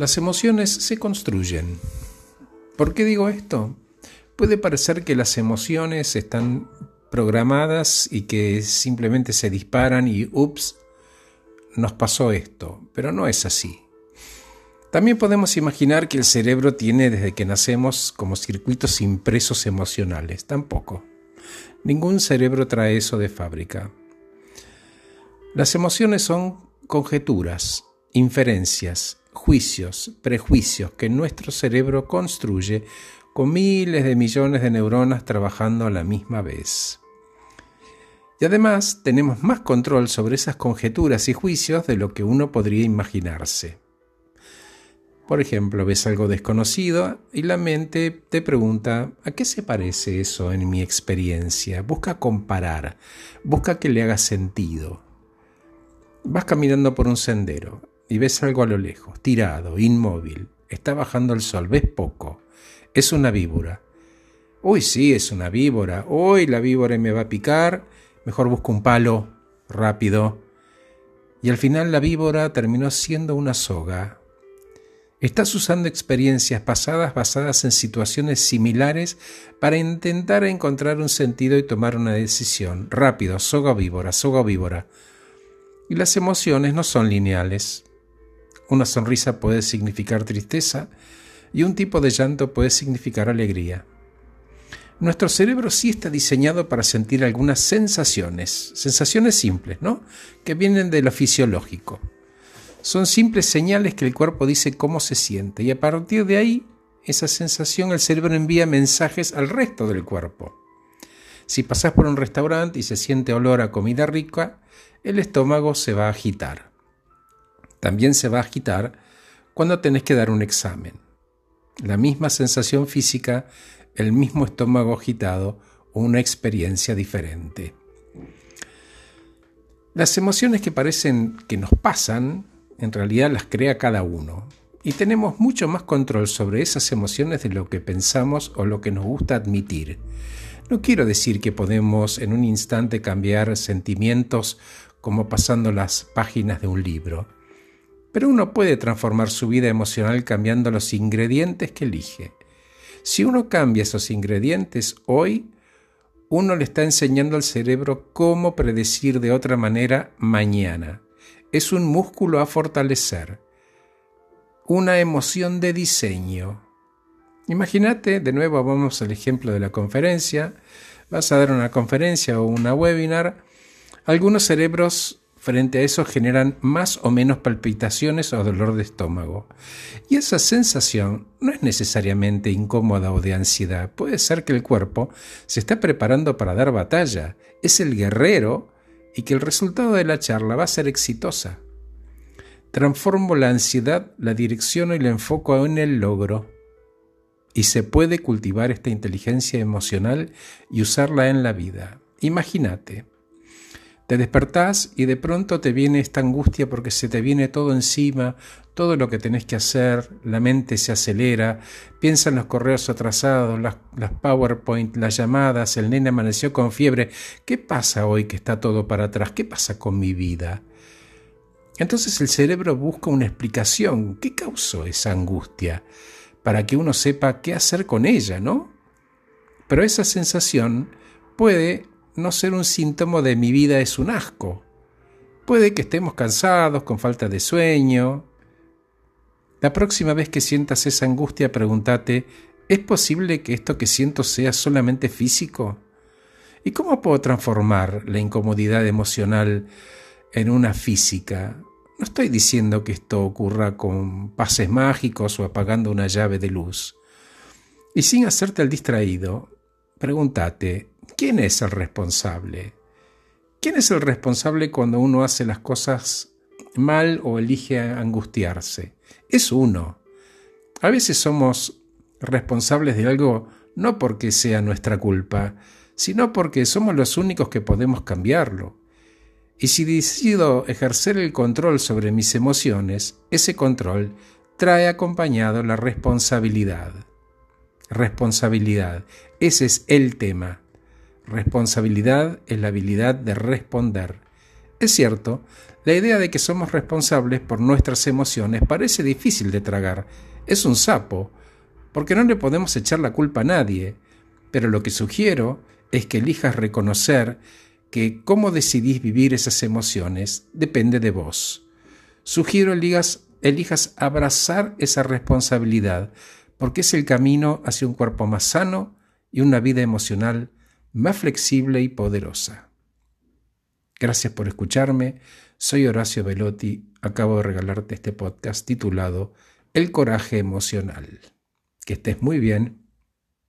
Las emociones se construyen. ¿Por qué digo esto? Puede parecer que las emociones están programadas y que simplemente se disparan y ups, nos pasó esto, pero no es así. También podemos imaginar que el cerebro tiene desde que nacemos como circuitos impresos emocionales. Tampoco. Ningún cerebro trae eso de fábrica. Las emociones son conjeturas, inferencias, juicios, prejuicios que nuestro cerebro construye con miles de millones de neuronas trabajando a la misma vez. Y además tenemos más control sobre esas conjeturas y juicios de lo que uno podría imaginarse. Por ejemplo, ves algo desconocido y la mente te pregunta, ¿a qué se parece eso en mi experiencia? Busca comparar, busca que le haga sentido. Vas caminando por un sendero y ves algo a lo lejos, tirado, inmóvil. Está bajando el sol, ves poco. Es una víbora. Uy, sí, es una víbora. Hoy la víbora me va a picar. Mejor busco un palo, rápido. Y al final la víbora terminó siendo una soga, Estás usando experiencias pasadas basadas en situaciones similares para intentar encontrar un sentido y tomar una decisión. Rápido, soga víbora, soga víbora. Y las emociones no son lineales. Una sonrisa puede significar tristeza y un tipo de llanto puede significar alegría. Nuestro cerebro sí está diseñado para sentir algunas sensaciones, sensaciones simples, ¿no? Que vienen de lo fisiológico. Son simples señales que el cuerpo dice cómo se siente y a partir de ahí, esa sensación, el cerebro envía mensajes al resto del cuerpo. Si pasas por un restaurante y se siente olor a comida rica, el estómago se va a agitar. También se va a agitar cuando tenés que dar un examen. La misma sensación física, el mismo estómago agitado una experiencia diferente. Las emociones que parecen que nos pasan en realidad las crea cada uno. Y tenemos mucho más control sobre esas emociones de lo que pensamos o lo que nos gusta admitir. No quiero decir que podemos en un instante cambiar sentimientos como pasando las páginas de un libro, pero uno puede transformar su vida emocional cambiando los ingredientes que elige. Si uno cambia esos ingredientes hoy, uno le está enseñando al cerebro cómo predecir de otra manera mañana es un músculo a fortalecer, una emoción de diseño. Imagínate, de nuevo vamos al ejemplo de la conferencia, vas a dar una conferencia o una webinar, algunos cerebros frente a eso generan más o menos palpitaciones o dolor de estómago. Y esa sensación no es necesariamente incómoda o de ansiedad, puede ser que el cuerpo se está preparando para dar batalla, es el guerrero y que el resultado de la charla va a ser exitosa. Transformo la ansiedad, la direcciono y la enfoco en el logro. Y se puede cultivar esta inteligencia emocional y usarla en la vida. Imagínate, te despertás y de pronto te viene esta angustia porque se te viene todo encima, todo lo que tenés que hacer, la mente se acelera, piensa en los correos atrasados, las, las PowerPoint, las llamadas, el nene amaneció con fiebre. ¿Qué pasa hoy que está todo para atrás? ¿Qué pasa con mi vida? Entonces el cerebro busca una explicación. ¿Qué causó esa angustia? Para que uno sepa qué hacer con ella, ¿no? Pero esa sensación puede no ser un síntoma de mi vida es un asco. Puede que estemos cansados, con falta de sueño. La próxima vez que sientas esa angustia, pregúntate, ¿es posible que esto que siento sea solamente físico? ¿Y cómo puedo transformar la incomodidad emocional en una física? No estoy diciendo que esto ocurra con pases mágicos o apagando una llave de luz. Y sin hacerte el distraído, pregúntate, ¿quién es el responsable? ¿Quién es el responsable cuando uno hace las cosas mal o elige angustiarse? Es uno. A veces somos responsables de algo no porque sea nuestra culpa, sino porque somos los únicos que podemos cambiarlo. Y si decido ejercer el control sobre mis emociones, ese control trae acompañado la responsabilidad. Responsabilidad. Ese es el tema. Responsabilidad es la habilidad de responder. Es cierto, la idea de que somos responsables por nuestras emociones parece difícil de tragar. Es un sapo, porque no le podemos echar la culpa a nadie. Pero lo que sugiero es que elijas reconocer que cómo decidís vivir esas emociones depende de vos. Sugiero elijas, elijas abrazar esa responsabilidad, porque es el camino hacia un cuerpo más sano y una vida emocional más flexible y poderosa. Gracias por escucharme. Soy Horacio Velotti. Acabo de regalarte este podcast titulado El coraje emocional. Que estés muy bien.